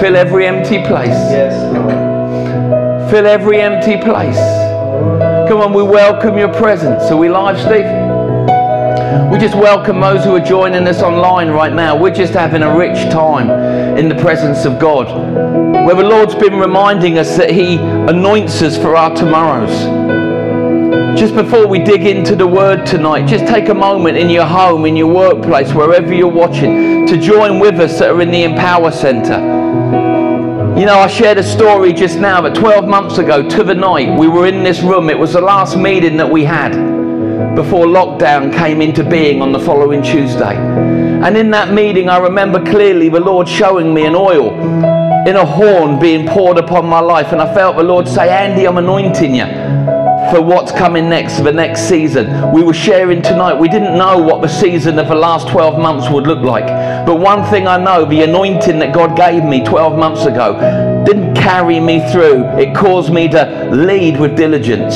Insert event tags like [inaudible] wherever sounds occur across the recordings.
Fill every empty place. Yes, Lord. Fill every empty place. Come on, we welcome your presence. Are we live, Steve? We just welcome those who are joining us online right now. We're just having a rich time in the presence of God, where the Lord's been reminding us that He anoints us for our tomorrows. Just before we dig into the word tonight, just take a moment in your home, in your workplace, wherever you're watching, to join with us that are in the Empower Centre. You know, I shared a story just now that 12 months ago, to the night, we were in this room. It was the last meeting that we had before lockdown came into being on the following Tuesday. And in that meeting, I remember clearly the Lord showing me an oil in a horn being poured upon my life. And I felt the Lord say, Andy, I'm anointing you for what's coming next, for the next season. We were sharing tonight. We didn't know what the season of the last 12 months would look like. But one thing I know the anointing that God gave me 12 months ago didn't carry me through, it caused me to lead with diligence.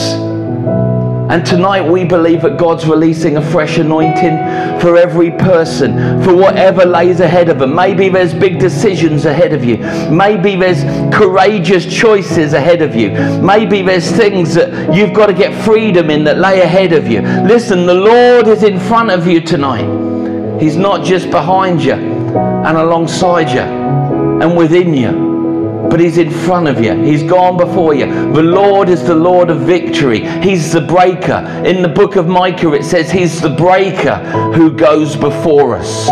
And tonight we believe that God's releasing a fresh anointing for every person, for whatever lays ahead of them. Maybe there's big decisions ahead of you. Maybe there's courageous choices ahead of you. Maybe there's things that you've got to get freedom in that lay ahead of you. Listen, the Lord is in front of you tonight. He's not just behind you and alongside you and within you but He's in front of you. He's gone before you. The Lord is the Lord of victory. He's the breaker. In the book of Micah, it says He's the breaker who goes before us.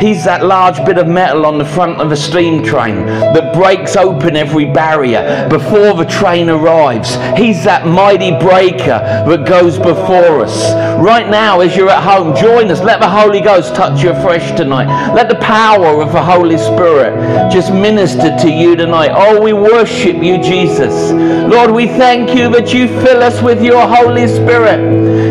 He's that large bit of metal on the front of a steam train that breaks open every barrier before the train arrives. He's that mighty breaker that goes before us. Right now, as you're at home, join us. Let the Holy Ghost touch you afresh tonight. Let the power of the Holy Spirit just minister to you tonight. Oh, we worship you, Jesus. Lord, we thank you that you fill us with your Holy Spirit.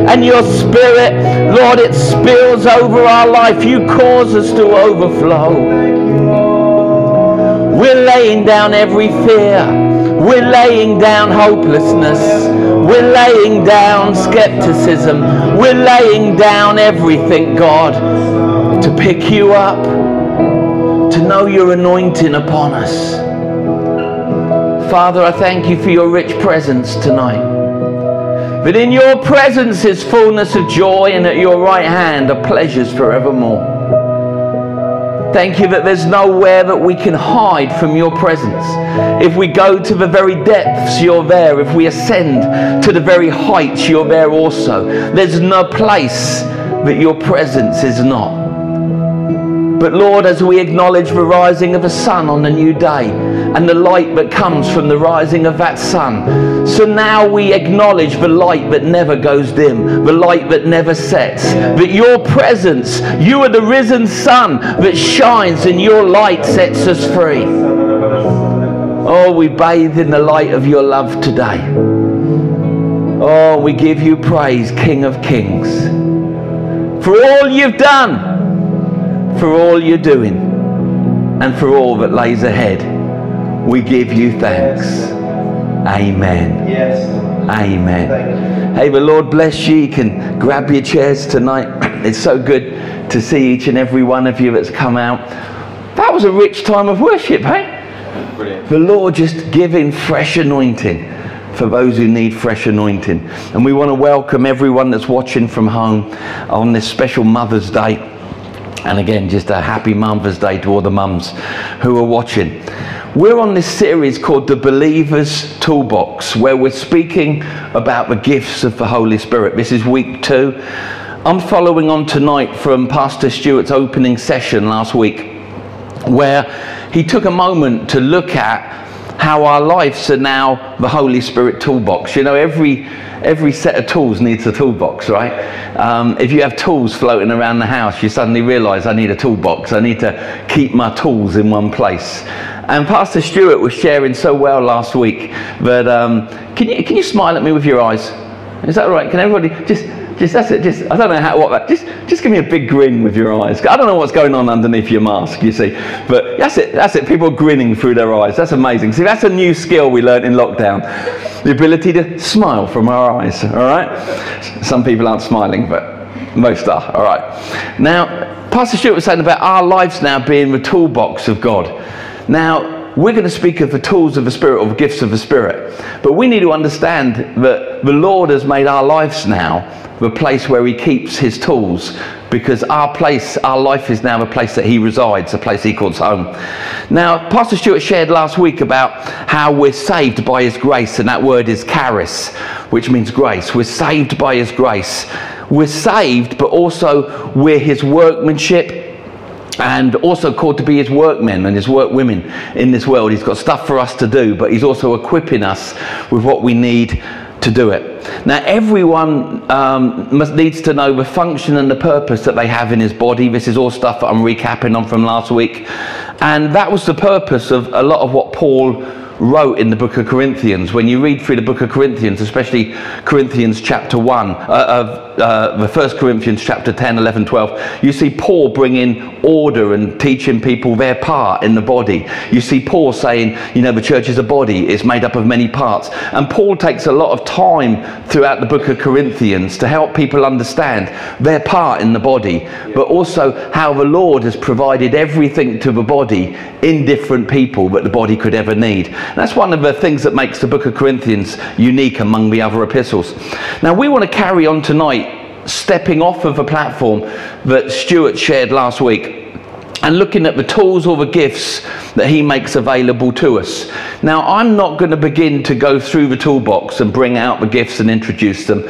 And your Spirit, Lord, it spills over our life. You cause us to overflow. We're laying down every fear. We're laying down hopelessness. We're laying down skepticism. We're laying down everything, God, to pick you up, to know your anointing upon us. Father, I thank you for your rich presence tonight. But in your presence is fullness of joy, and at your right hand are pleasures forevermore. Thank you that there's nowhere that we can hide from your presence. If we go to the very depths, you're there. If we ascend to the very heights, you're there also. There's no place that your presence is not. But Lord, as we acknowledge the rising of the sun on a new day and the light that comes from the rising of that sun, so now we acknowledge the light that never goes dim, the light that never sets. That your presence, you are the risen sun that shines and your light sets us free. Oh, we bathe in the light of your love today. Oh, we give you praise, King of Kings, for all you've done for all you're doing and for all that lays ahead. We give you thanks. Amen. Yes. Amen. Hey, the Lord bless you. You can grab your chairs tonight. [clears throat] It's so good to see each and every one of you that's come out. That was a rich time of worship, hey? Brilliant. The Lord just giving fresh anointing for those who need fresh anointing. And we want to welcome everyone that's watching from home on this special Mother's Day. And again, just a happy Mother's Day to all the mums who are watching. We're on this series called The Believer's Toolbox, where we're speaking about the gifts of the Holy Spirit. This is week two. I'm following on tonight from Pastor Stuart's opening session last week, where he took a moment to look at how our lives are now the Holy Spirit toolbox. You know, every every set of tools needs a toolbox, right? Um, if you have tools floating around the house, you suddenly realize I need a toolbox. I need to keep my tools in one place. And Pastor Stewart was sharing so well last week that um, can you can you smile at me with your eyes? Is that right? Can everybody just just that's it. Just I don't know how what that. Just just give me a big grin with your eyes. I don't know what's going on underneath your mask. You see, but that's it. That's it. People grinning through their eyes. That's amazing. See, that's a new skill we learned in lockdown. The ability to smile from our eyes. All right. Some people aren't smiling, but most are. All right. Now, Pastor Stuart was saying about our lives now being the toolbox of God. Now, we're going to speak of the tools of the Spirit or the gifts of the Spirit. But we need to understand that the Lord has made our lives now the place where He keeps His tools because our place, our life is now the place that He resides, a place He calls home. Now, Pastor Stuart shared last week about how we're saved by His grace, and that word is charis, which means grace. We're saved by His grace. We're saved, but also we're His workmanship and also called to be his workmen and his workwomen in this world. He's got stuff for us to do, but he's also equipping us with what we need to do it. Now, everyone um, must, needs to know the function and the purpose that they have in his body. This is all stuff that I'm recapping on from last week. And that was the purpose of a lot of what Paul wrote in the book of Corinthians. When you read through the book of Corinthians, especially Corinthians chapter 1, uh, of uh, the first Corinthians chapter 10, 11, 12, you see Paul bringing order and teaching people their part in the body. You see Paul saying, you know, the church is a body, it's made up of many parts. And Paul takes a lot of time throughout the book of Corinthians to help people understand their part in the body, but also how the Lord has provided everything to the body in different people that the body could ever need. That's one of the things that makes the book of Corinthians unique among the other epistles. Now, we want to carry on tonight, stepping off of a platform that Stuart shared last week and looking at the tools or the gifts that he makes available to us. Now, I'm not going to begin to go through the toolbox and bring out the gifts and introduce them.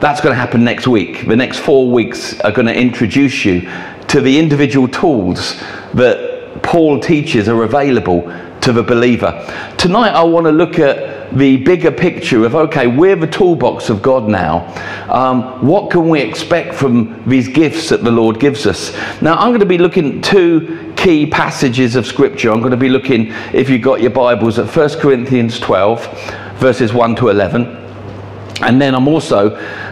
That's going to happen next week. The next four weeks are going to introduce you to the individual tools that Paul teaches are available to the believer. Tonight, I want to look at the bigger picture of okay, we're the toolbox of God now. Um, what can we expect from these gifts that the Lord gives us? Now, I'm going to be looking at two key passages of Scripture. I'm going to be looking, if you've got your Bibles, at 1 Corinthians 12, verses 1 to 11. And then I'm also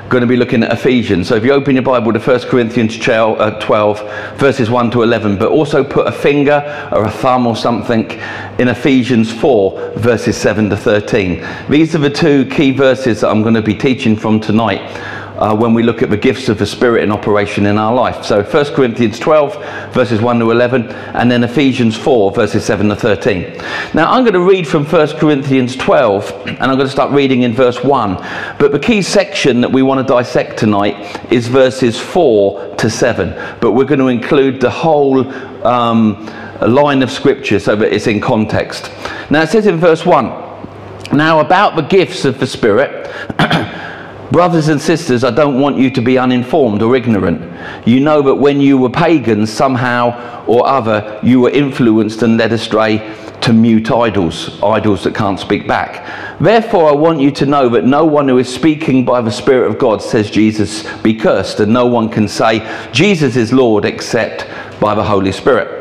going to be looking at Ephesians. So if you open your Bible to 1 Corinthians 12, uh, verses 1 to 11, but also put a finger or a thumb or something in Ephesians 4, verses 7 to 13. These are the two key verses that I'm going to be teaching from tonight uh, when we look at the gifts of the Spirit in operation in our life. So 1 Corinthians 12, verses 1 to 11, and then Ephesians 4, verses 7 to 13. Now I'm going to read from 1 Corinthians 12, and I'm going to start reading in verse 1. But the key section that we want to dissect tonight is verses 4 to 7. But we're going to include the whole um, line of Scripture so that it's in context. Now it says in verse 1, Now about the gifts of the Spirit, [clears throat] Brothers and sisters, I don't want you to be uninformed or ignorant. You know that when you were pagans, somehow or other, you were influenced and led astray to mute idols, idols that can't speak back. Therefore, I want you to know that no one who is speaking by the Spirit of God says Jesus be cursed, and no one can say Jesus is Lord except by the Holy Spirit.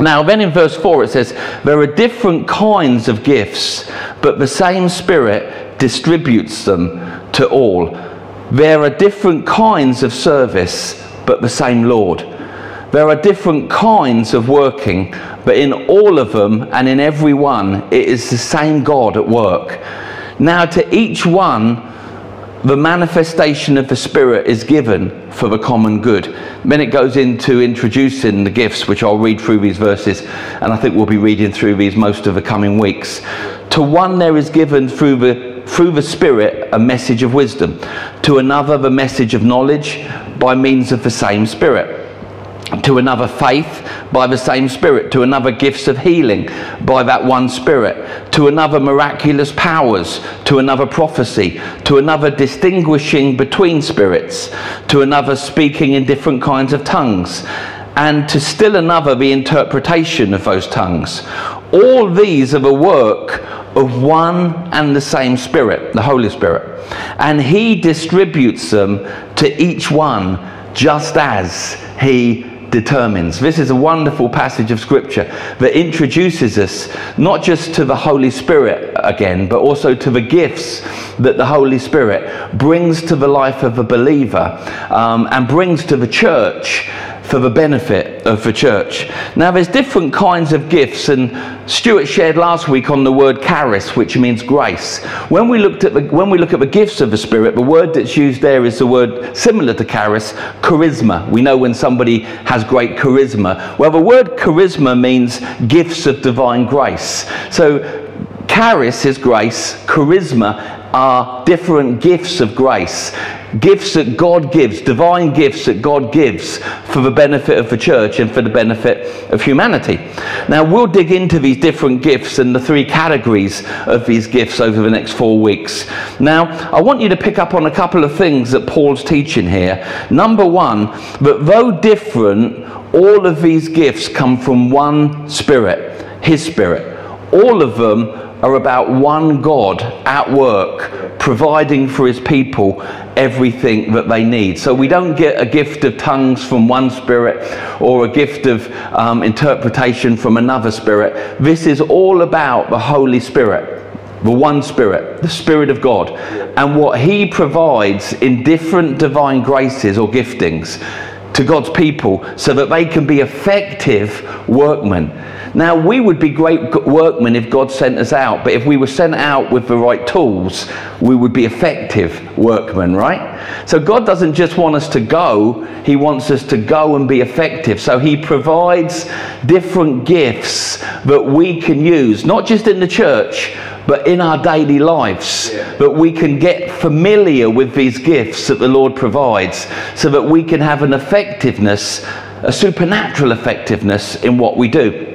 Now, then in verse 4 it says, There are different kinds of gifts, but the same Spirit distributes them to all. There are different kinds of service, but the same Lord. There are different kinds of working, but in all of them and in every one, it is the same God at work. Now, to each one, the manifestation of the Spirit is given for the common good. Then it goes into introducing the gifts, which I'll read through these verses, and I think we'll be reading through these most of the coming weeks. To one there is given through the through the Spirit a message of wisdom, to another the message of knowledge by means of the same Spirit, to another faith by the same Spirit, to another gifts of healing by that one Spirit, to another miraculous powers, to another prophecy, to another distinguishing between spirits, to another speaking in different kinds of tongues and to still another the interpretation of those tongues. All these are the work of one and the same Spirit, the Holy Spirit. And He distributes them to each one just as He determines. This is a wonderful passage of Scripture that introduces us not just to the Holy Spirit again, but also to the gifts that the Holy Spirit brings to the life of a believer um, and brings to the church for the benefit of the church. Now, there's different kinds of gifts, and Stuart shared last week on the word charis, which means grace. When we looked at the, when we look at the gifts of the Spirit, the word that's used there is the word similar to charis, charisma. We know when somebody has great charisma. Well, the word charisma means gifts of divine grace. So, charis is grace, charisma are different gifts of grace. Gifts that God gives, divine gifts that God gives for the benefit of the church and for the benefit of humanity. Now, we'll dig into these different gifts and the three categories of these gifts over the next four weeks. Now, I want you to pick up on a couple of things that Paul's teaching here. Number one, that though different, all of these gifts come from one Spirit, His Spirit. All of them are about one God at work providing for his people everything that they need. So we don't get a gift of tongues from one spirit or a gift of um, interpretation from another spirit. This is all about the Holy Spirit. The one Spirit, the Spirit of God, and what He provides in different divine graces or giftings to God's people so that they can be effective workmen. Now, we would be great workmen if God sent us out, but if we were sent out with the right tools, we would be effective workmen, right? So, God doesn't just want us to go, He wants us to go and be effective. So, He provides different gifts that we can use, not just in the church, but in our daily lives, yeah. that we can get familiar with these gifts that the Lord provides so that we can have an effectiveness, a supernatural effectiveness in what we do.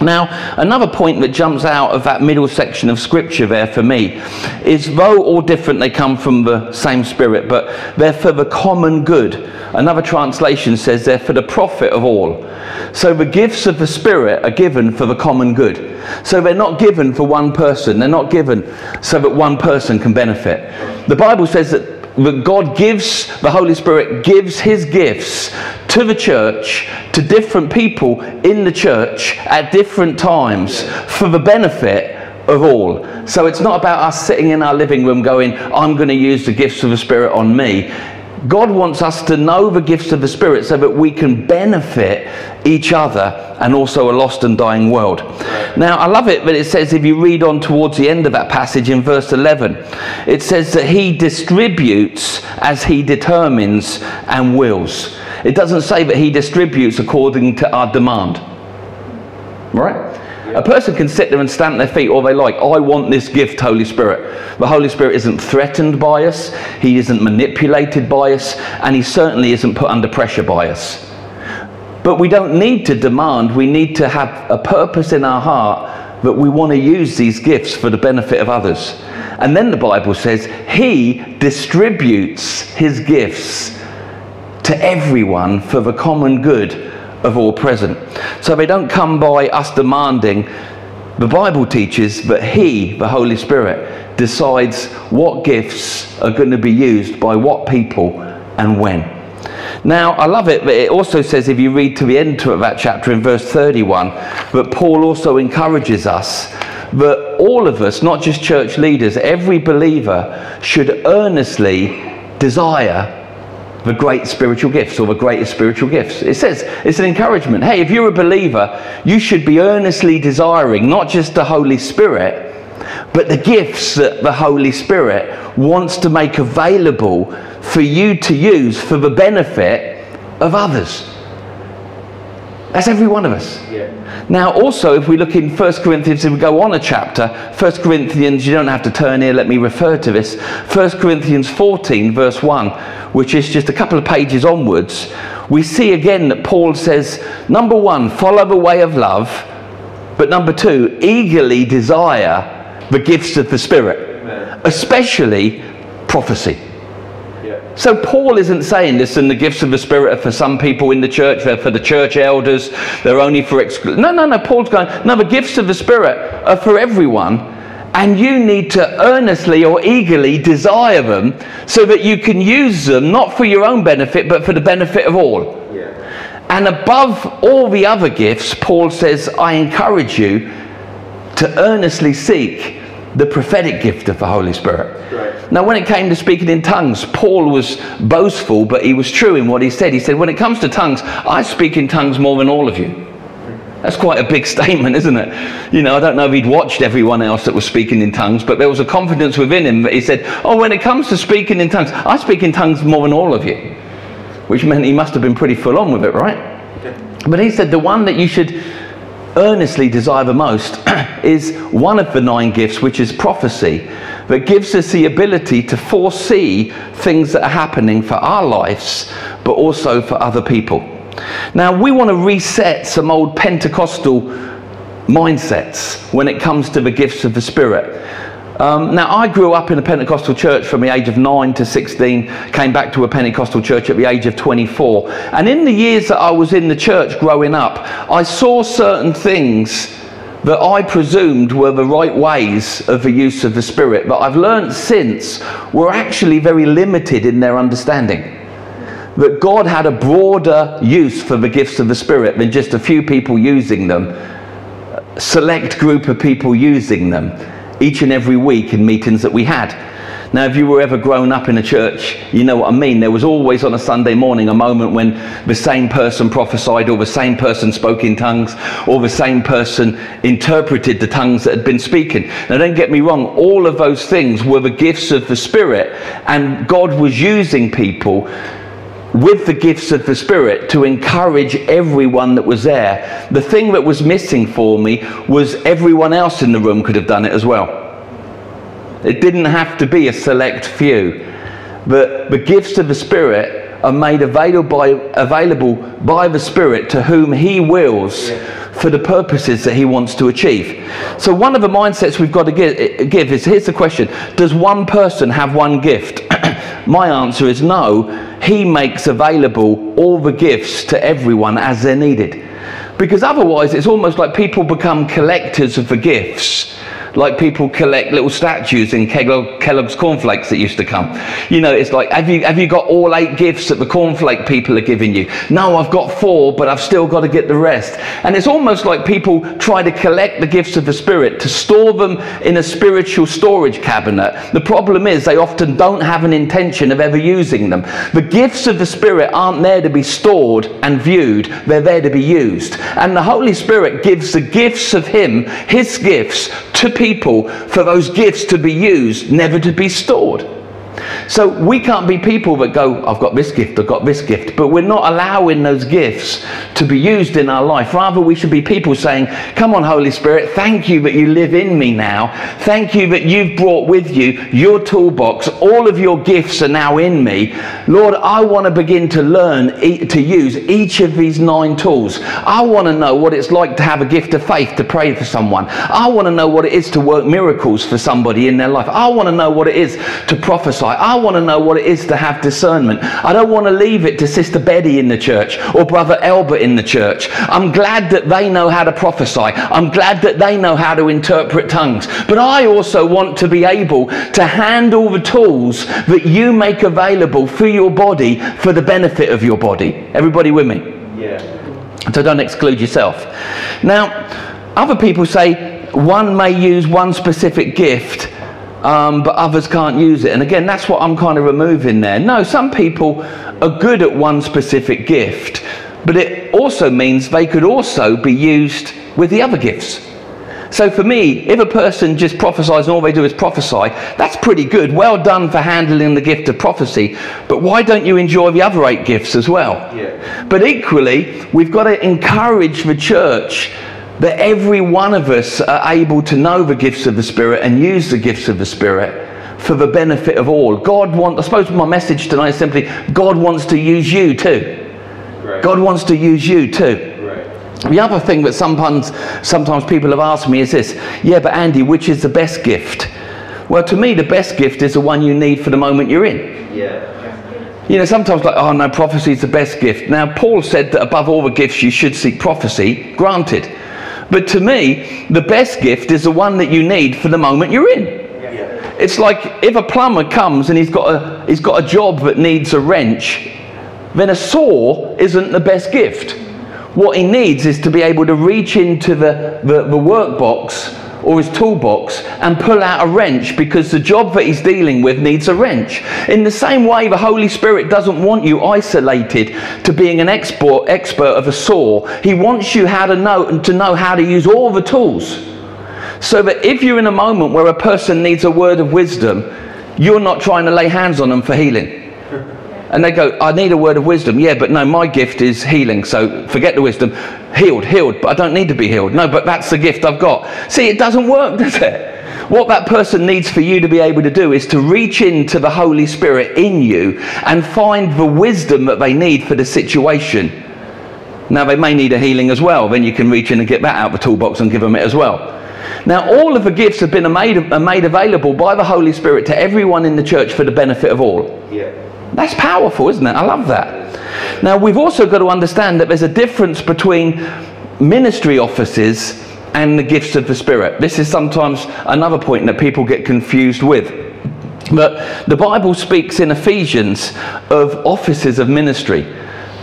Now, another point that jumps out of that middle section of scripture there for me is though all different, they come from the same spirit, but they're for the common good. Another translation says they're for the profit of all. So the gifts of the Spirit are given for the common good. So they're not given for one person, they're not given so that one person can benefit. The Bible says that that God gives, the Holy Spirit gives his gifts to the church, to different people in the church at different times for the benefit of all. So it's not about us sitting in our living room going, I'm going to use the gifts of the Spirit on me. God wants us to know the gifts of the Spirit so that we can benefit each other and also a lost and dying world. Now, I love it that it says, if you read on towards the end of that passage in verse 11, it says that He distributes as He determines and wills. It doesn't say that He distributes according to our demand. Right? A person can sit there and stamp their feet all they like. I want this gift, Holy Spirit. The Holy Spirit isn't threatened by us, He isn't manipulated by us, and He certainly isn't put under pressure by us. But we don't need to demand, we need to have a purpose in our heart that we want to use these gifts for the benefit of others. And then the Bible says, He distributes His gifts to everyone for the common good of all present. So they don't come by us demanding. The Bible teaches that He, the Holy Spirit, decides what gifts are going to be used by what people and when. Now, I love it, but it also says, if you read to the end of that chapter in verse 31, that Paul also encourages us that all of us, not just church leaders, every believer should earnestly desire the great spiritual gifts or the greatest spiritual gifts. It says, it's an encouragement. Hey, if you're a believer, you should be earnestly desiring not just the Holy Spirit, but the gifts that the Holy Spirit wants to make available for you to use for the benefit of others. That's every one of us. Yeah. Now, also, if we look in 1 Corinthians, if we go on a chapter, 1 Corinthians, you don't have to turn here, let me refer to this. 1 Corinthians 14, verse 1, which is just a couple of pages onwards, we see again that Paul says, number one, follow the way of love, but number two, eagerly desire the gifts of the Spirit, Amen. especially prophecy. So Paul isn't saying, this, listen, the gifts of the Spirit are for some people in the church, they're for the church elders, they're only for exclu-. No, no, no. Paul's going, no, the gifts of the Spirit are for everyone, and you need to earnestly or eagerly desire them so that you can use them not for your own benefit, but for the benefit of all. Yeah. And above all the other gifts, Paul says, I encourage you to earnestly seek the prophetic gift of the Holy Spirit. Right. Now, when it came to speaking in tongues, Paul was boastful, but he was true in what he said. He said, When it comes to tongues, I speak in tongues more than all of you. That's quite a big [laughs] statement, isn't it? You know, I don't know if he'd watched everyone else that was speaking in tongues, but there was a confidence within him that he said, Oh, when it comes to speaking in tongues, I speak in tongues more than all of you. Which meant he must have been pretty full on with it, right? But he said, The one that you should earnestly desire the most [clears throat] is one of the nine gifts, which is prophecy, that gives us the ability to foresee things that are happening for our lives, but also for other people. Now, we want to reset some old Pentecostal mindsets when it comes to the gifts of the Spirit. Um, now, I grew up in a Pentecostal church from the age of 9 to 16, came back to a Pentecostal church at the age of 24. And in the years that I was in the church growing up, I saw certain things that I presumed were the right ways of the use of the Spirit, but I've learned since were actually very limited in their understanding that God had a broader use for the gifts of the Spirit than just a few people using them, select group of people using them each and every week in meetings that we had. Now, if you were ever grown up in a church, you know what I mean. There was always on a Sunday morning a moment when the same person prophesied, or the same person spoke in tongues, or the same person interpreted the tongues that had been speaking. Now, don't get me wrong, all of those things were the gifts of the Spirit, and God was using people with the gifts of the Spirit to encourage everyone that was there. The thing that was missing for me was everyone else in the room could have done it as well. It didn't have to be a select few. But the gifts of the Spirit are made available by, available by the Spirit to whom He wills for the purposes that He wants to achieve. So, one of the mindsets we've got to give, give is here's the question Does one person have one gift? [clears throat] My answer is no. He makes available all the gifts to everyone as they're needed. Because otherwise, it's almost like people become collectors of the gifts like people collect little statues in Kellogg's cornflakes that used to come. You know, it's like, have you, have you got all eight gifts that the cornflake people are giving you? No, I've got four, but I've still got to get the rest. And it's almost like people try to collect the gifts of the Spirit to store them in a spiritual storage cabinet. The problem is they often don't have an intention of ever using them. The gifts of the Spirit aren't there to be stored and viewed, they're there to be used. And the Holy Spirit gives the gifts of Him, His gifts, to people for those gifts to be used, never to be stored. So we can't be people that go, I've got this gift, I've got this gift, but we're not allowing those gifts to be used in our life. Rather, we should be people saying, Come on, Holy Spirit, thank you that you live in me now. Thank you that you've brought with you your toolbox. All of your gifts are now in me. Lord, I want to begin to learn to use each of these nine tools. I want to know what it's like to have a gift of faith to pray for someone. I want to know what it is to work miracles for somebody in their life. I want to know what it is to prophesy I want to know what it is to have discernment. I don't want to leave it to Sister Betty in the church or Brother Albert in the church. I'm glad that they know how to prophesy. I'm glad that they know how to interpret tongues. But I also want to be able to handle the tools that you make available for your body for the benefit of your body. Everybody with me? Yeah. So don't exclude yourself. Now, other people say one may use one specific gift um, but others can't use it. And again, that's what I'm kind of removing there. No, some people are good at one specific gift, but it also means they could also be used with the other gifts. So for me, if a person just prophesies and all they do is prophesy, that's pretty good. Well done for handling the gift of prophecy. But why don't you enjoy the other eight gifts as well? Yeah. But equally, we've got to encourage the church that every one of us are able to know the gifts of the Spirit and use the gifts of the Spirit for the benefit of all. God wants, I suppose my message tonight is simply God wants to use you too. Right. God wants to use you too. Right. The other thing that sometimes, sometimes people have asked me is this yeah, but Andy, which is the best gift? Well, to me, the best gift is the one you need for the moment you're in. Yeah. You know, sometimes like, oh no, prophecy is the best gift. Now, Paul said that above all the gifts you should seek prophecy, granted. But to me, the best gift is the one that you need for the moment you're in. Yeah. It's like if a plumber comes and he's got a, he's got a job that needs a wrench, then a saw isn't the best gift. What he needs is to be able to reach into the, the, the workbox or his toolbox and pull out a wrench because the job that he's dealing with needs a wrench. In the same way, the Holy Spirit doesn't want you isolated to being an expert, expert of a saw. He wants you how to know and to know how to use all the tools. So that if you're in a moment where a person needs a word of wisdom, you're not trying to lay hands on them for healing. And they go, I need a word of wisdom. Yeah, but no, my gift is healing. So forget the wisdom. Healed, healed, but I don't need to be healed. No, but that's the gift I've got. See, it doesn't work, [laughs] does it? What that person needs for you to be able to do is to reach into the Holy Spirit in you and find the wisdom that they need for the situation. Now, they may need a healing as well. Then you can reach in and get that out of the toolbox and give them it as well. Now, all of the gifts have been made, made available by the Holy Spirit to everyone in the church for the benefit of all. Yeah. That's powerful, isn't it? I love that. Now, we've also got to understand that there's a difference between ministry offices and the gifts of the Spirit. This is sometimes another point that people get confused with. But the Bible speaks in Ephesians of offices of ministry.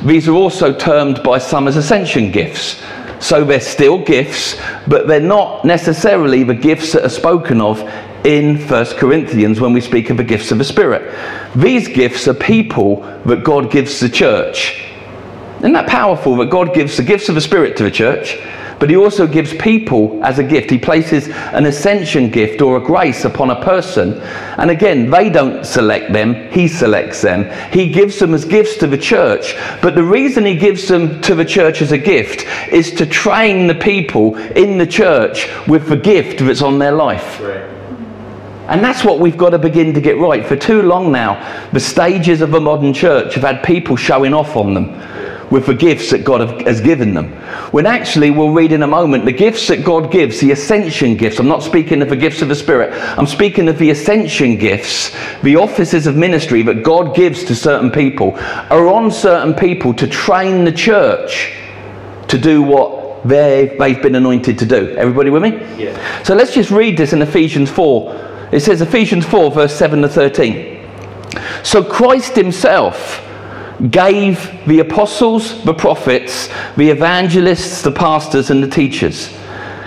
These are also termed by some as ascension gifts. So they're still gifts, but they're not necessarily the gifts that are spoken of in 1 Corinthians when we speak of the gifts of the Spirit. These gifts are people that God gives the church. Isn't that powerful that God gives the gifts of the Spirit to the church? But he also gives people as a gift. He places an ascension gift or a grace upon a person. And again, they don't select them, he selects them. He gives them as gifts to the church. But the reason he gives them to the church as a gift is to train the people in the church with the gift that's on their life. Right. And that's what we've got to begin to get right. For too long now, the stages of a modern church have had people showing off on them with the gifts that God have, has given them. When actually, we'll read in a moment, the gifts that God gives, the ascension gifts, I'm not speaking of the gifts of the Spirit, I'm speaking of the ascension gifts, the offices of ministry that God gives to certain people, are on certain people to train the church to do what they, they've been anointed to do. Everybody with me? Yeah. So let's just read this in Ephesians 4. It says, Ephesians 4, verse 7 to 13. So Christ Himself gave the apostles, the prophets, the evangelists, the pastors, and the teachers.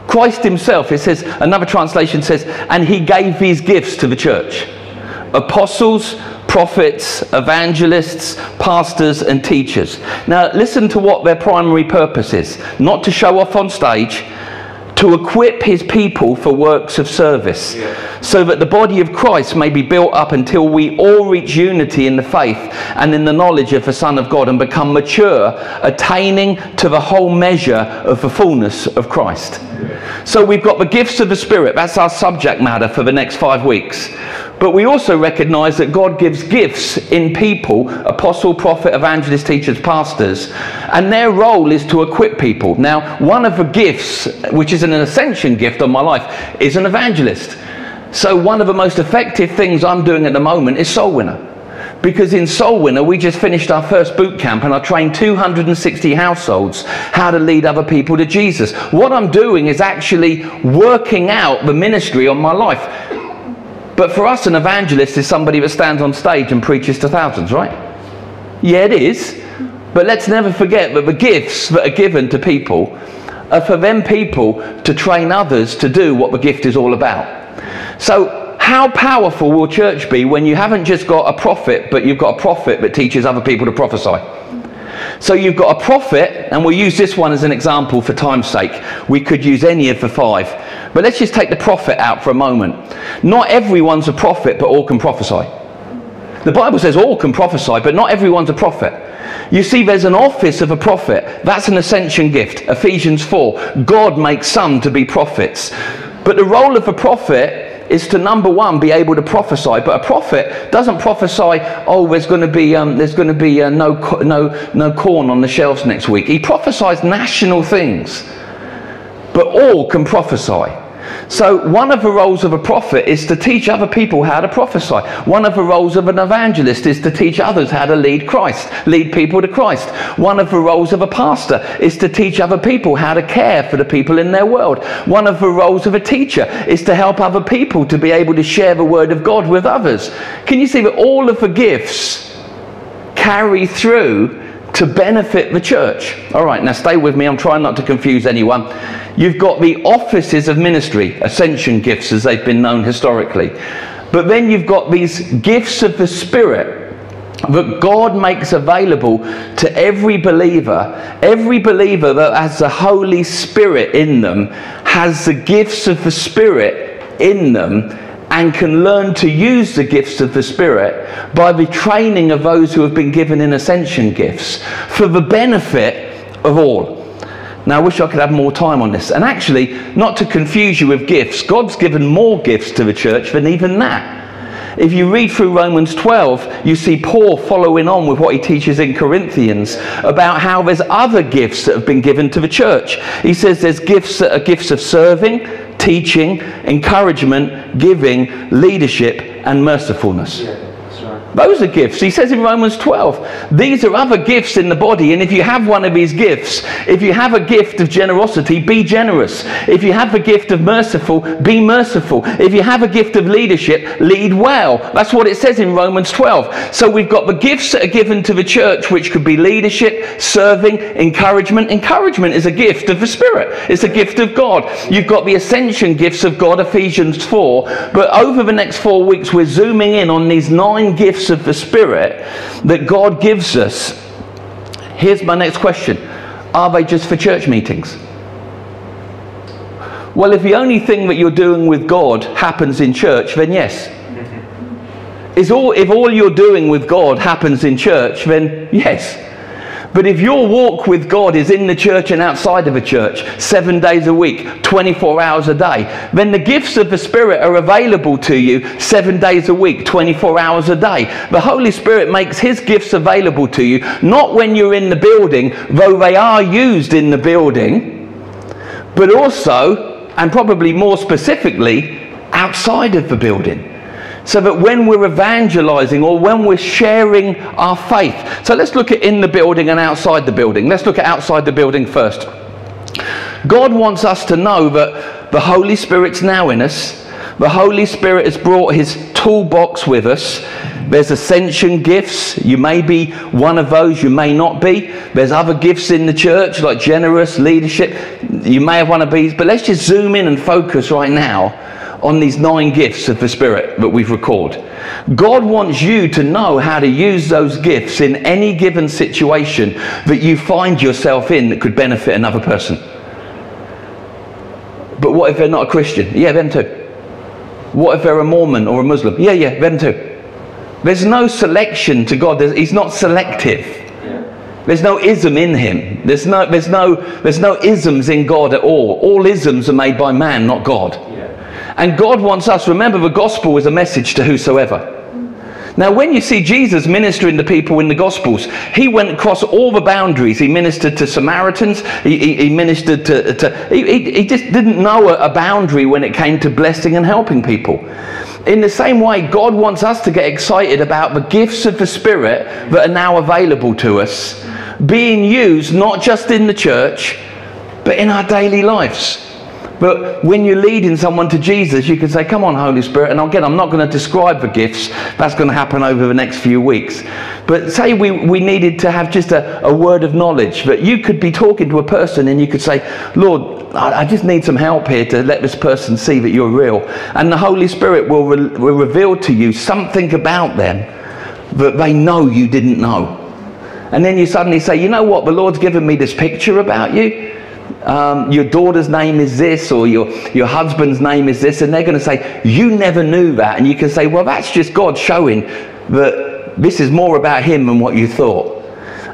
Christ Himself, it says, another translation says, and He gave these gifts to the church apostles, prophets, evangelists, pastors, and teachers. Now, listen to what their primary purpose is not to show off on stage to equip his people for works of service, Yeah. so that the body of Christ may be built up until we all reach unity in the faith and in the knowledge of the Son of God and become mature, attaining to the whole measure of the fullness of Christ. So we've got the gifts of the Spirit, that's our subject matter for the next five weeks. But we also recognize that God gives gifts in people apostle, prophet, evangelist, teachers, pastors and their role is to equip people. Now, one of the gifts, which is an ascension gift on my life, is an evangelist. So, one of the most effective things I'm doing at the moment is Soul Winner. Because in Soul Winner, we just finished our first boot camp and I trained 260 households how to lead other people to Jesus. What I'm doing is actually working out the ministry on my life. But for us, an evangelist is somebody that stands on stage and preaches to thousands, right? Yeah, it is. But let's never forget that the gifts that are given to people are for them people to train others to do what the gift is all about. So, how powerful will church be when you haven't just got a prophet, but you've got a prophet that teaches other people to prophesy? So you've got a prophet, and we'll use this one as an example for time's sake. We could use any of the five. But let's just take the prophet out for a moment. Not everyone's a prophet, but all can prophesy. The Bible says all can prophesy, but not everyone's a prophet. You see, there's an office of a prophet. That's an ascension gift. Ephesians 4. God makes some to be prophets. But the role of a prophet is to number one be able to prophesy. But a prophet doesn't prophesy. Oh, there's going to be um, there's going to be uh, no no no corn on the shelves next week. He prophesies national things. But all can prophesy. So, one of the roles of a prophet is to teach other people how to prophesy. One of the roles of an evangelist is to teach others how to lead Christ, lead people to Christ. One of the roles of a pastor is to teach other people how to care for the people in their world. One of the roles of a teacher is to help other people to be able to share the word of God with others. Can you see that all of the gifts carry through to benefit the church. All right, now stay with me. I'm trying not to confuse anyone. You've got the offices of ministry, ascension gifts as they've been known historically. But then you've got these gifts of the Spirit that God makes available to every believer. Every believer that has the Holy Spirit in them has the gifts of the Spirit in them and can learn to use the gifts of the Spirit by the training of those who have been given in ascension gifts for the benefit of all. Now, I wish I could have more time on this. And actually, not to confuse you with gifts, God's given more gifts to the church than even that. If you read through Romans 12, you see Paul following on with what he teaches in Corinthians about how there's other gifts that have been given to the church. He says there's gifts that are gifts of serving, teaching, encouragement, giving, leadership, and mercifulness. Those are gifts. He says in Romans 12, these are other gifts in the body. And if you have one of these gifts, if you have a gift of generosity, be generous. If you have a gift of merciful, be merciful. If you have a gift of leadership, lead well. That's what it says in Romans 12. So we've got the gifts that are given to the church, which could be leadership, serving, encouragement. Encouragement is a gift of the Spirit, it's a gift of God. You've got the ascension gifts of God, Ephesians 4. But over the next four weeks, we're zooming in on these nine gifts gifts of the Spirit that God gives us, here's my next question Are they just for church meetings? Well, if the only thing that you're doing with God happens in church, then yes. Is all, if all you're doing with God happens in church, then yes. But if your walk with God is in the church and outside of the church, seven days a week, 24 hours a day, then the gifts of the Spirit are available to you seven days a week, 24 hours a day. The Holy Spirit makes His gifts available to you, not when you're in the building, though they are used in the building, but also, and probably more specifically, outside of the building so that when we're evangelizing or when we're sharing our faith. So let's look at in the building and outside the building. Let's look at outside the building first. God wants us to know that the Holy Spirit's now in us. The Holy Spirit has brought his toolbox with us. There's ascension gifts. You may be one of those, you may not be. There's other gifts in the church like generous leadership. You may have one of these, but let's just zoom in and focus right now on these nine gifts of the Spirit that we've recorded. God wants you to know how to use those gifts in any given situation that you find yourself in that could benefit another person. But what if they're not a Christian? Yeah, them too. What if they're a Mormon or a Muslim? Yeah, yeah, them too. There's no selection to God. There's, he's not selective. There's no ism in him. There's no, there's, no, there's no isms in God at all. All isms are made by man, not God. And God wants us, remember, the gospel is a message to whosoever. Now, when you see Jesus ministering to people in the Gospels, he went across all the boundaries. He ministered to Samaritans. He, he, he ministered to. to he, he, just didn't know a, a boundary when it came to blessing and helping people. In the same way, God wants us to get excited about the gifts of the Spirit that are now available to us, being used not just in the church, but in our daily lives. But when you're leading someone to Jesus, you can say, Come on, Holy Spirit. And again, I'm not going to describe the gifts, that's going to happen over the next few weeks. But say we, we needed to have just a, a word of knowledge, that you could be talking to a person and you could say, Lord, I, I just need some help here to let this person see that you're real. And the Holy Spirit will, re- will reveal to you something about them that they know you didn't know. And then you suddenly say, You know what? The Lord's given me this picture about you um, your daughter's name is this or your, your husband's name is this, and they're going to say, You never knew that. And you can say, Well, that's just God showing that this is more about Him than what you thought.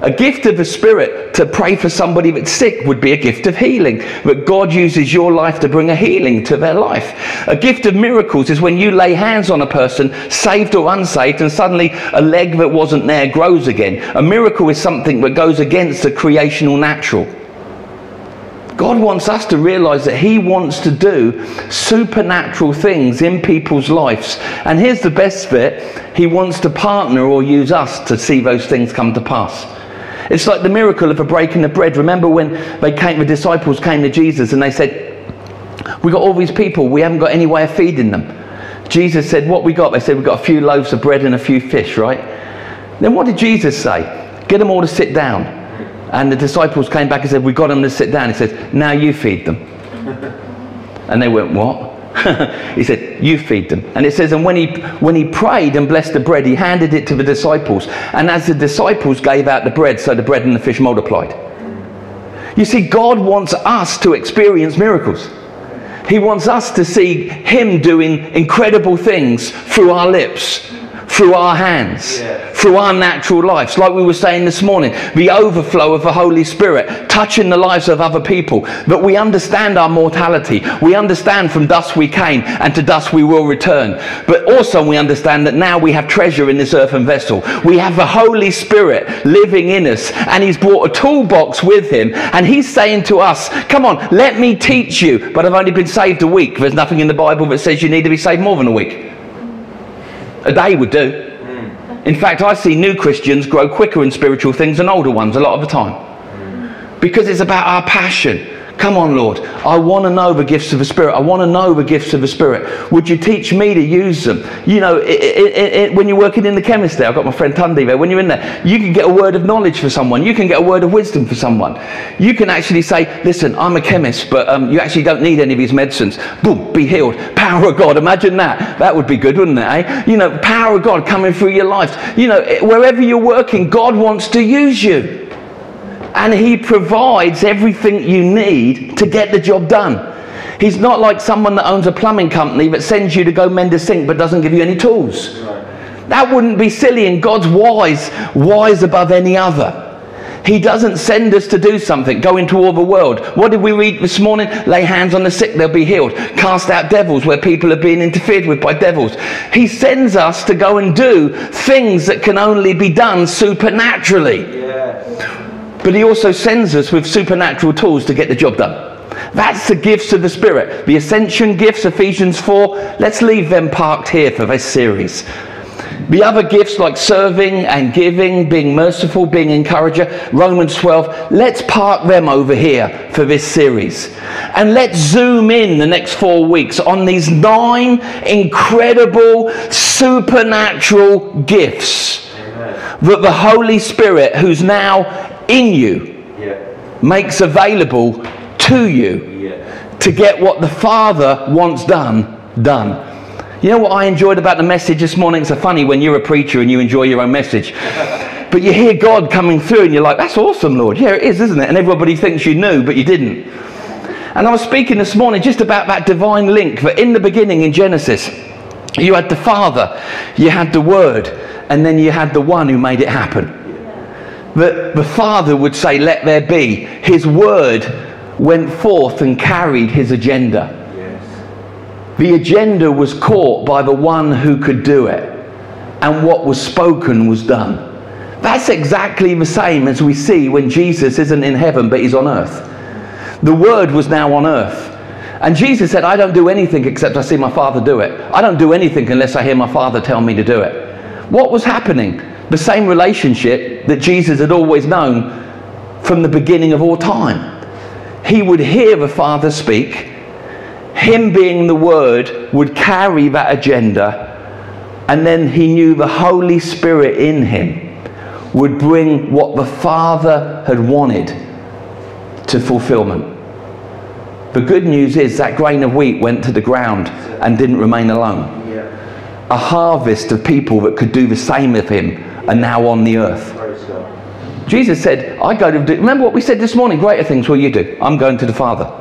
A gift of the Spirit to pray for somebody that's sick would be a gift of healing. That God uses your life to bring a healing to their life. A gift of miracles is when you lay hands on a person, saved or unsaved, and suddenly a leg that wasn't there grows again. A miracle is something that goes against the creational natural. God wants us to realize that He wants to do supernatural things in people's lives. And here's the best bit He wants to partner or use us to see those things come to pass. It's like the miracle of a breaking of bread. Remember when they came, the disciples came to Jesus and they said, We got all these people, we haven't got any way of feeding them. Jesus said, What we got? They said, We've got a few loaves of bread and a few fish, right? Then what did Jesus say? get them all to sit down. And the disciples came back and said, we got them to sit down. He says, now you feed them. And they went, what? [laughs] he said, You feed them. And it says, And when he, when he prayed and blessed the bread, he handed it to the disciples. And as the disciples gave out the bread, so the bread and the fish multiplied. You see, God wants us to experience miracles. He wants us to see Him doing incredible things through our lips, through our hands, Yeah. through our natural lives. Like we were saying this morning, the overflow of the Holy Spirit touching the lives of other people. That we understand our mortality. We understand from dust we came and to dust we will return. But also we understand that now we have treasure in this earthen vessel. We have the Holy Spirit living in us and He's brought a toolbox with Him and He's saying to us, come on, let me teach you. But I've only been saved a week. There's nothing in the Bible that says you need to be saved more than a week. A day would do. Hmm. In fact, I see new Christians grow quicker in spiritual things than older ones a lot of the time. Hmm. Because it's about our passion. Come on, Lord. I want to know the gifts of the Spirit. I want to know the gifts of the Spirit. Would you teach me to use them? You know, i i i when you're working in the chemist there, I've got my friend Tunde there. When you're in there, you can get a word of knowledge for someone. You can get a word of wisdom for someone. You can actually say, listen, I'm a chemist, but um, you actually don't need any of these medicines. Boom, be healed. Power of God. Imagine that. That would be good, wouldn't it? Eh? You know, power of God coming through your life. You know, wherever you're working, God wants to use you and he provides everything you need to get the job done. He's not like someone that owns a plumbing company that sends you to go mend a sink but doesn't give you any tools. That wouldn't be silly, and God's wise, wise above any other. He doesn't send us to do something, go into all the world. What did we read this morning? Lay hands on the sick, they'll be healed. Cast out devils where people are being interfered with by devils. He sends us to go and do things that can only be done supernaturally. But he also sends us with supernatural tools to get the job done. That's the gifts of the Spirit. The ascension gifts, Ephesians 4, let's leave them parked here for this series. The other gifts like serving and giving, being merciful, being encourager, Romans 12, let's park them over here for this series. And let's zoom in the next four weeks on these nine incredible supernatural gifts that the Holy Spirit, who's now in you, Yeah. makes available to you Yeah. to get what the Father wants done, done. You know what I enjoyed about the message this morning? It's so funny when you're a preacher and you enjoy your own message. [laughs] But you hear God coming through and you're like, that's awesome, Lord. Yeah, it is, isn't it? And everybody thinks you knew, but you didn't. And I was speaking this morning just about that divine link that in the beginning in Genesis, you had the Father, you had the Word, and then you had the one who made it happen. That the Father would say, Let there be. His Word went forth and carried his agenda. Yes. The agenda was caught by the one who could do it, and what was spoken was done. That's exactly the same as we see when Jesus isn't in heaven but he's on earth. The Word was now on earth. And Jesus said, I don't do anything except I see my Father do it. I don't do anything unless I hear my Father tell me to do it. What was happening? The same relationship that Jesus had always known from the beginning of all time. He would hear the Father speak, him being the Word would carry that agenda, and then he knew the Holy Spirit in him would bring what the Father had wanted to fulfillment. The good news is that grain of wheat went to the ground and didn't remain alone. Yeah. A harvest of people that could do the same with him are now on the earth. Jesus said, I go to do, remember what we said this morning? Greater things will you do. I'm going to the Father.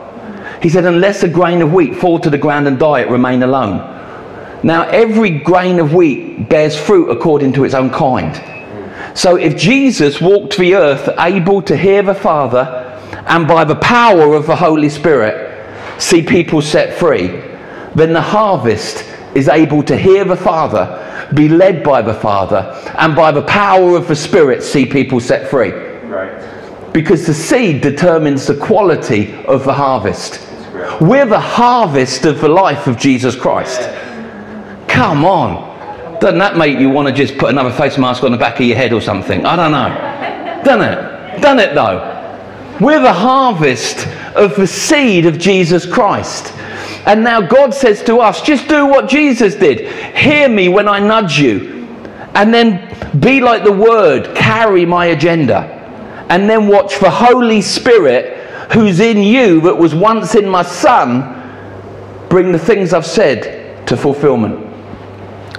He said, unless a grain of wheat fall to the ground and die, it remain alone. Now, every grain of wheat bears fruit according to its own kind. So if Jesus walked the earth able to hear the Father and by the power of the Holy Spirit see people set free, then the harvest is able to hear the Father, be led by the Father, and by the power of the Spirit see people set free. Right. Because the seed determines the quality of the harvest. We're the harvest of the life of Jesus Christ. Come on. Doesn't that make you want to just put another face mask on the back of your head or something? I don't know. Doesn't it? Doesn't it though? We're the harvest of the seed of Jesus Christ. And now God says to us, just do what Jesus did. Hear me when I nudge you. and then be like the word, carry my agenda, and then watch for Holy Spirit who's in you that was once in my son bring the things I've said to fulfillment.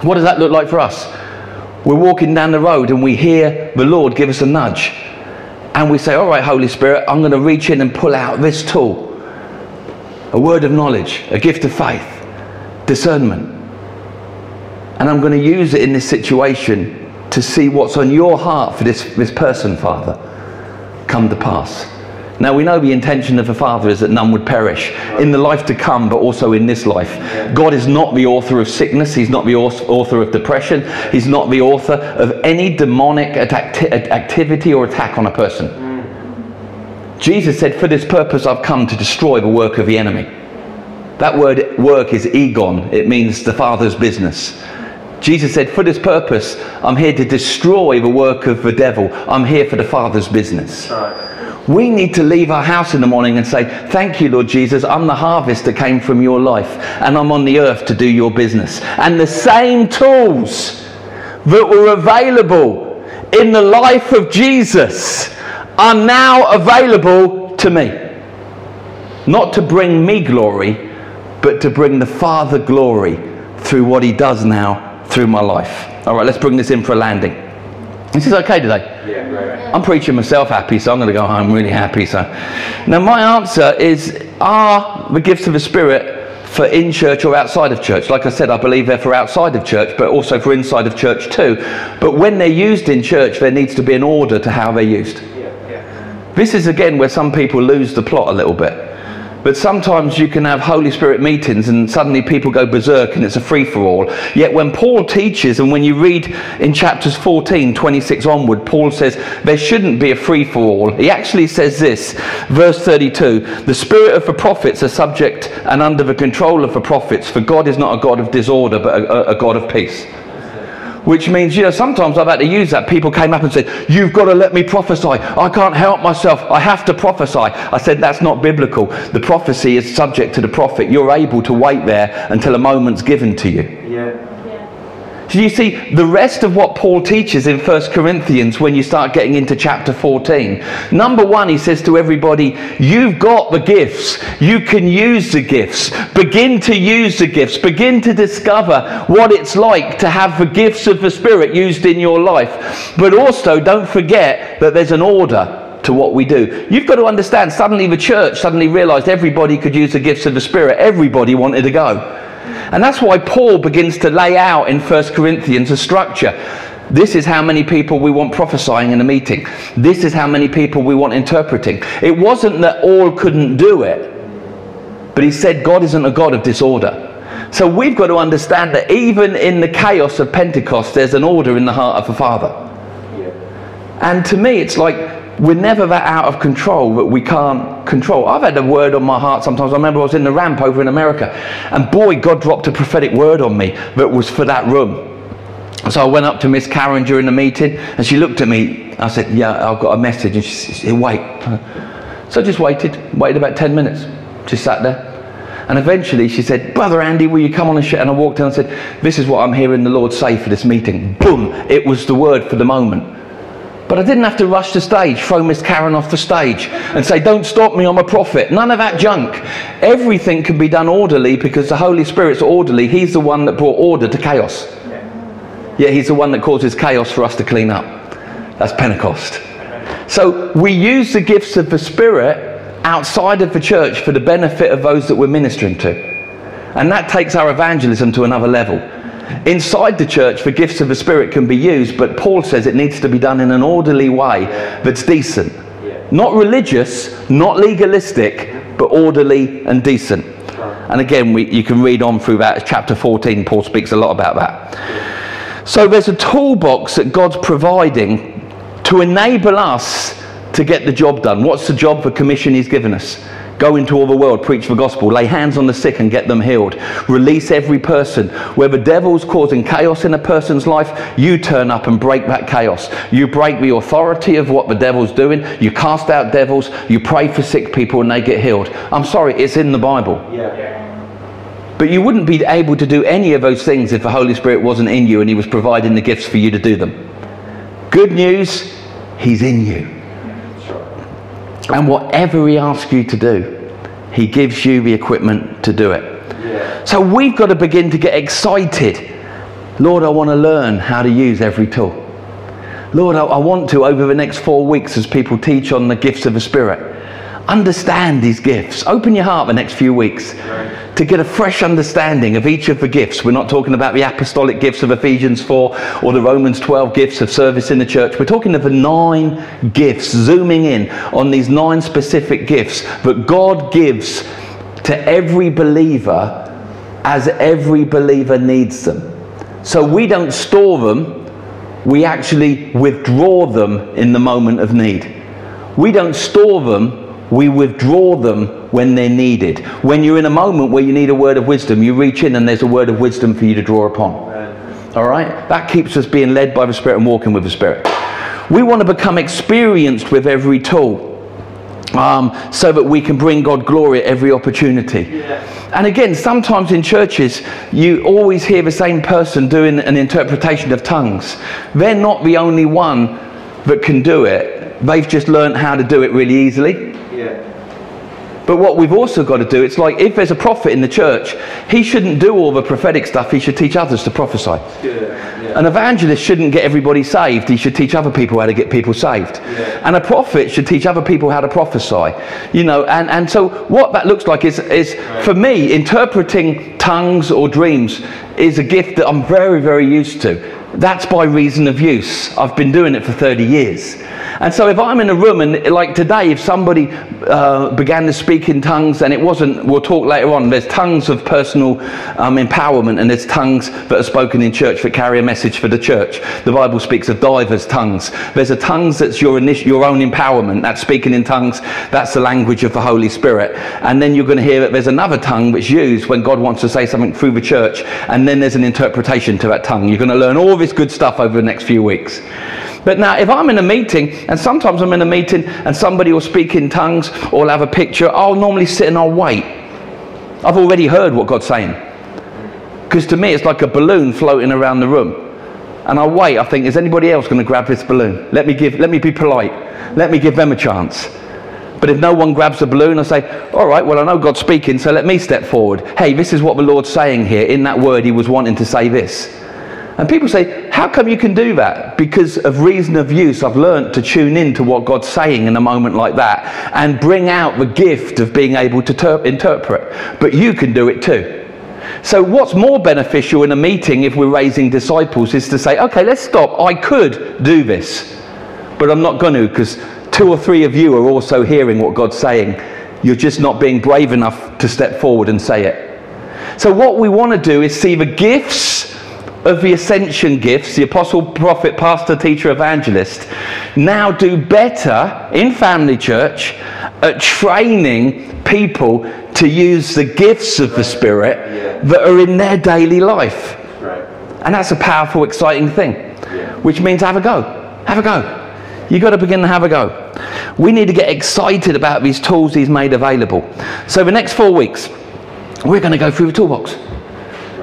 What does that look like for us? We're walking down the road and we hear the Lord give us a nudge. And we say, All right, Holy Spirit, I'm going to reach in and pull out this tool a word of knowledge, a gift of faith, discernment. And I'm going to use it in this situation to see what's on your heart for this, this person, Father, come to pass. Now we know the intention of the Father is that none would perish in the life to come, but also in this life. God is not the author of sickness, He's not the author of depression, He's not the author of any demonic activity or attack on a person. Jesus said, For this purpose I've come to destroy the work of the enemy. That word work is ergon, it means the Father's business. Jesus said, For this purpose, I'm here to destroy the work of the devil. I'm here for the Father's business. Right. We need to leave our house in the morning and say, Thank you, Lord Jesus. I'm the harvest that came from your life, and I'm on the earth to do your business. And the same tools that were available in the life of Jesus are now available to me. Not to bring me glory, but to bring the Father glory through what He does now through my life. All right, let's bring this in for a landing. This is okay today? Yeah, right. I'm preaching myself happy, so I'm going to go home really happy. So, now my answer is: Are the gifts of the Spirit for in church or outside of church? Like I said, I believe they're for outside of church, but also for inside of church too. But when they're used in church, there needs to be an order to how they're used. This is again where some people lose the plot a little bit. But sometimes you can have Holy Spirit meetings and suddenly people go berserk and it's a free for all. Yet when Paul teaches, and when you read in chapters 14, 26 onward, Paul says there shouldn't be a free for all. He actually says this, verse 32 The spirit of the prophets are subject and under the control of the prophets, for God is not a God of disorder, but a, a God of peace which means, you know, sometimes I've had to use that. People came up and said, You've got to let me prophesy. I can't help myself. I have to prophesy. I said, That's not biblical. The prophecy is subject to the prophet. You're able to wait there until a moment's given to you. Yeah. Do you see the rest of what Paul teaches in 1 Corinthians when you start getting into chapter 14? Number one, he says to everybody, You've got the gifts. You can use the gifts. Begin to use the gifts. Begin to discover what it's like to have the gifts of the Spirit used in your life. But also, don't forget that there's an order to what we do. You've got to understand, suddenly the church suddenly realized everybody could use the gifts of the Spirit. Everybody wanted to go. And that's why Paul begins to lay out in 1 Corinthians a structure. This is how many people we want prophesying in a meeting. This is how many people we want interpreting. It wasn't that all couldn't do it, but he said God isn't a God of disorder. So we've got to understand that even in the chaos of Pentecost, there's an order in the heart of the Father. And to me, it's like we're never that out of control that we can't control. I've had a word on my heart sometimes. I remember I was in the ramp over in America, and boy, God dropped a prophetic word on me that was for that room. So I went up to Miss Karen during the meeting, and she looked at me. I said, "Yeah, I've got a message." And she said, "Wait." So I just waited, waited about ten minutes. Just sat there. And eventually she said, Brother Andy, will you come on and share? And I walked in and said, This is what I'm hearing the Lord say for this meeting. Boom! It was the word for the moment. But I didn't have to rush the stage, throw Miss Karen off the stage and say, Don't stop me, I'm a prophet. None of that junk. Everything can be done orderly because the Holy Spirit's orderly. He's the one that brought order to chaos. Yeah, He's the one that causes chaos for us to clean up. That's Pentecost. So we use the gifts of the Spirit outside of the church for the benefit of those that we're ministering to. And that takes our evangelism to another level. Inside the church, the gifts of the Spirit can be used, but Paul says it needs to be done in an orderly way that's decent. Not religious, not legalistic, but orderly and decent. And again, we, you can read on through that. Chapter 14, Paul speaks a lot about that. So there's a toolbox that God's providing to enable us to get the job done. What's the job, the commission He's given us? Go into all the world, preach the gospel, lay hands on the sick and get them healed. Release every person. Where the devil's causing chaos in a person's life, you turn up and break that chaos. You break the authority of what the devil's doing. You cast out devils. You pray for sick people and they get healed. I'm sorry, it's in the Bible. Yeah. But you wouldn't be able to do any of those things if the Holy Spirit wasn't in you and He was providing the gifts for you to do them. Good news, He's in you. And whatever He asks you to do, He gives you the equipment to do it. Yeah. So we've got to begin to get excited. Lord, I want to learn how to use every tool. Lord, I, I want to, over the next four weeks, as people teach on the gifts of the Spirit, understand these gifts. Open your heart the next few weeks to get a fresh understanding of each of the gifts. We're not talking about the apostolic gifts of Ephesians 4 or the Romans 12 gifts of service in the church. We're talking of the nine gifts, zooming in on these nine specific gifts that God gives to every believer as every believer needs them. So we don't store them, we actually withdraw them in the moment of need. We don't store them, we withdraw them when they're needed. When you're in a moment where you need a word of wisdom, you reach in and there's a word of wisdom for you to draw upon. All right? That keeps us being led by the Spirit and walking with the Spirit. We want to become experienced with every tool um, so that we can bring God glory at every opportunity. Yeah. And again, sometimes in churches, you always hear the same person doing an interpretation of tongues. They're not the only one that can do it, they've just learned how to do it really easily. Yeah. But what we've also got to do, it's like if there's a prophet in the church, he shouldn't do all the prophetic stuff, he should teach others to prophesy. Good. Yeah. An evangelist shouldn't get everybody saved, he should teach other people how to get people saved. Yeah. And a prophet should teach other people how to prophesy. You know, and, and so what that looks like is, is for me, interpreting tongues or dreams is a gift that I'm very, very used to. That's by reason of use. I've been doing it for 30 years. And so if I'm in a room and like today, if somebody uh, began to speak in tongues and it wasn't, we'll talk later on, there's tongues of personal um, empowerment and there's tongues that are spoken in church that carry a message for the church. The Bible speaks of divers tongues. There's a tongues that's your, your own empowerment. That's speaking in tongues. That's the language of the Holy Spirit. And then you're going to hear that there's another tongue which used when God wants to say something through the church. And then there's an interpretation to that tongue. You're going to learn all this good stuff over the next few weeks. But now, if I'm in a meeting, and sometimes I'm in a meeting and somebody will speak in tongues or have a picture, I'll normally sit and I'll wait. I've already heard what God's saying. Because to me, it's like a balloon floating around the room. And I wait, I think, is anybody else going to grab this balloon? Let me, give, let me be polite. Let me give them a chance. But if no one grabs the balloon, I say, all right, well, I know God's speaking, so let me step forward. Hey, this is what the Lord's saying here. In that word, he was wanting to say this. And people say, How come you can do that? Because of reason of use, I've learned to tune in to what God's saying in a moment like that and bring out the gift of being able to ter- interpret. But you can do it too. So, what's more beneficial in a meeting if we're raising disciples is to say, Okay, let's stop. I could do this, but I'm not going to because two or three of you are also hearing what God's saying. You're just not being brave enough to step forward and say it. So, what we want to do is see the gifts of the ascension gifts, the apostle, prophet, pastor, teacher, evangelist, now do better in family church at training people to use the gifts of the Spirit Yeah. that are in their daily life. Right. And that's a powerful, exciting thing, Yeah. which means have a go. Have a go. You've got to begin to have a go. We need to get excited about these tools He's made available. So, the next four weeks, we're going to go through the toolbox.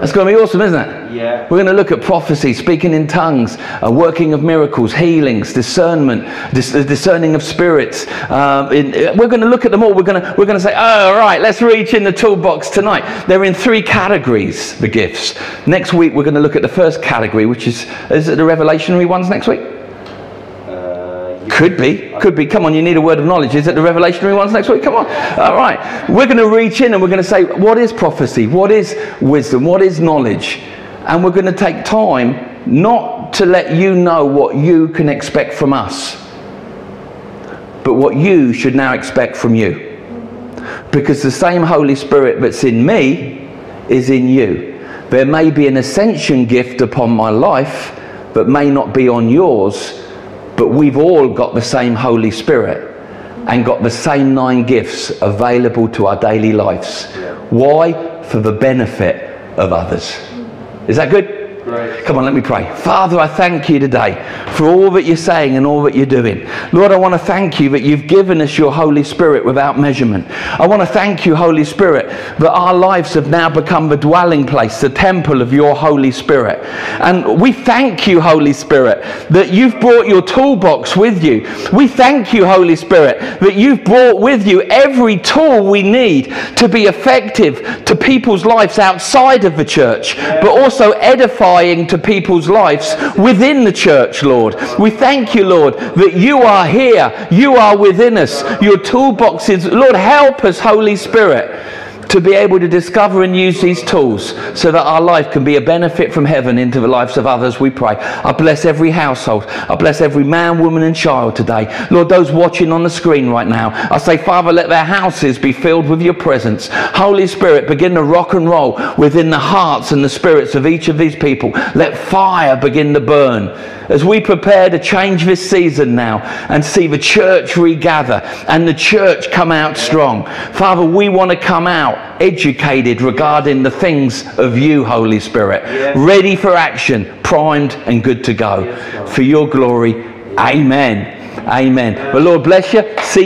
That's going to be awesome, isn't it? Yeah. We're going to look at prophecy, speaking in tongues, uh, working of miracles, healings, discernment, dis- discerning of spirits. Um, in, uh, we're going to look at them all. We're going to, we're going to say, oh, all right, let's reach in the toolbox tonight. They're in three categories, the gifts. Next week, we're going to look at the first category, which is, is it the revelationary ones next week? Uh, Could be, could be. Come on, you need a word of knowledge. Is it the revelationary ones next week? Come on. All right. We're going to reach in and we're going to say, what is prophecy? What is wisdom? What is knowledge? And we're going to take time not to let you know what you can expect from us, but what you should now expect from you. Because the same Holy Spirit that's in me is in you. There may be an ascension gift upon my life, but may not be on yours, but we've all got the same Holy Spirit and got the same nine gifts available to our daily lives. Why? For the benefit of others. Is that good? Great. Come on, let me pray. Father, I thank you today for all that you're saying and all that you're doing. Lord, I want to thank you that you've given us your Holy Spirit without measurement. I want to thank you, Holy Spirit, that our lives have now become the dwelling place, the temple of your Holy Spirit. And we thank you, Holy Spirit, that you've brought your toolbox with you. We thank you, Holy Spirit, that you've brought with you every tool we need to be effective to people's lives outside of the church, but also edifying to people's lives within the church, Lord. We thank you, Lord, that you are here, you are within us. Your toolbox is, Lord, help us, Holy Spirit to be able to discover and use these tools so that our life can be a benefit from heaven into the lives of others, we pray. I bless every household. I bless every man, woman, and child today. Lord, those watching on the screen right now, I say, Father, let their houses be filled with your presence. Holy Spirit, begin to rock and roll within the hearts and the spirits of each of these people. Let fire begin to burn as we prepare to change this season now and see the church regather and the church come out strong. Father, we want to come out educated regarding the things of you, Holy Spirit, Yes. ready for action, primed and good to go. Yes, For your glory, amen. Amen. The Lord bless you. See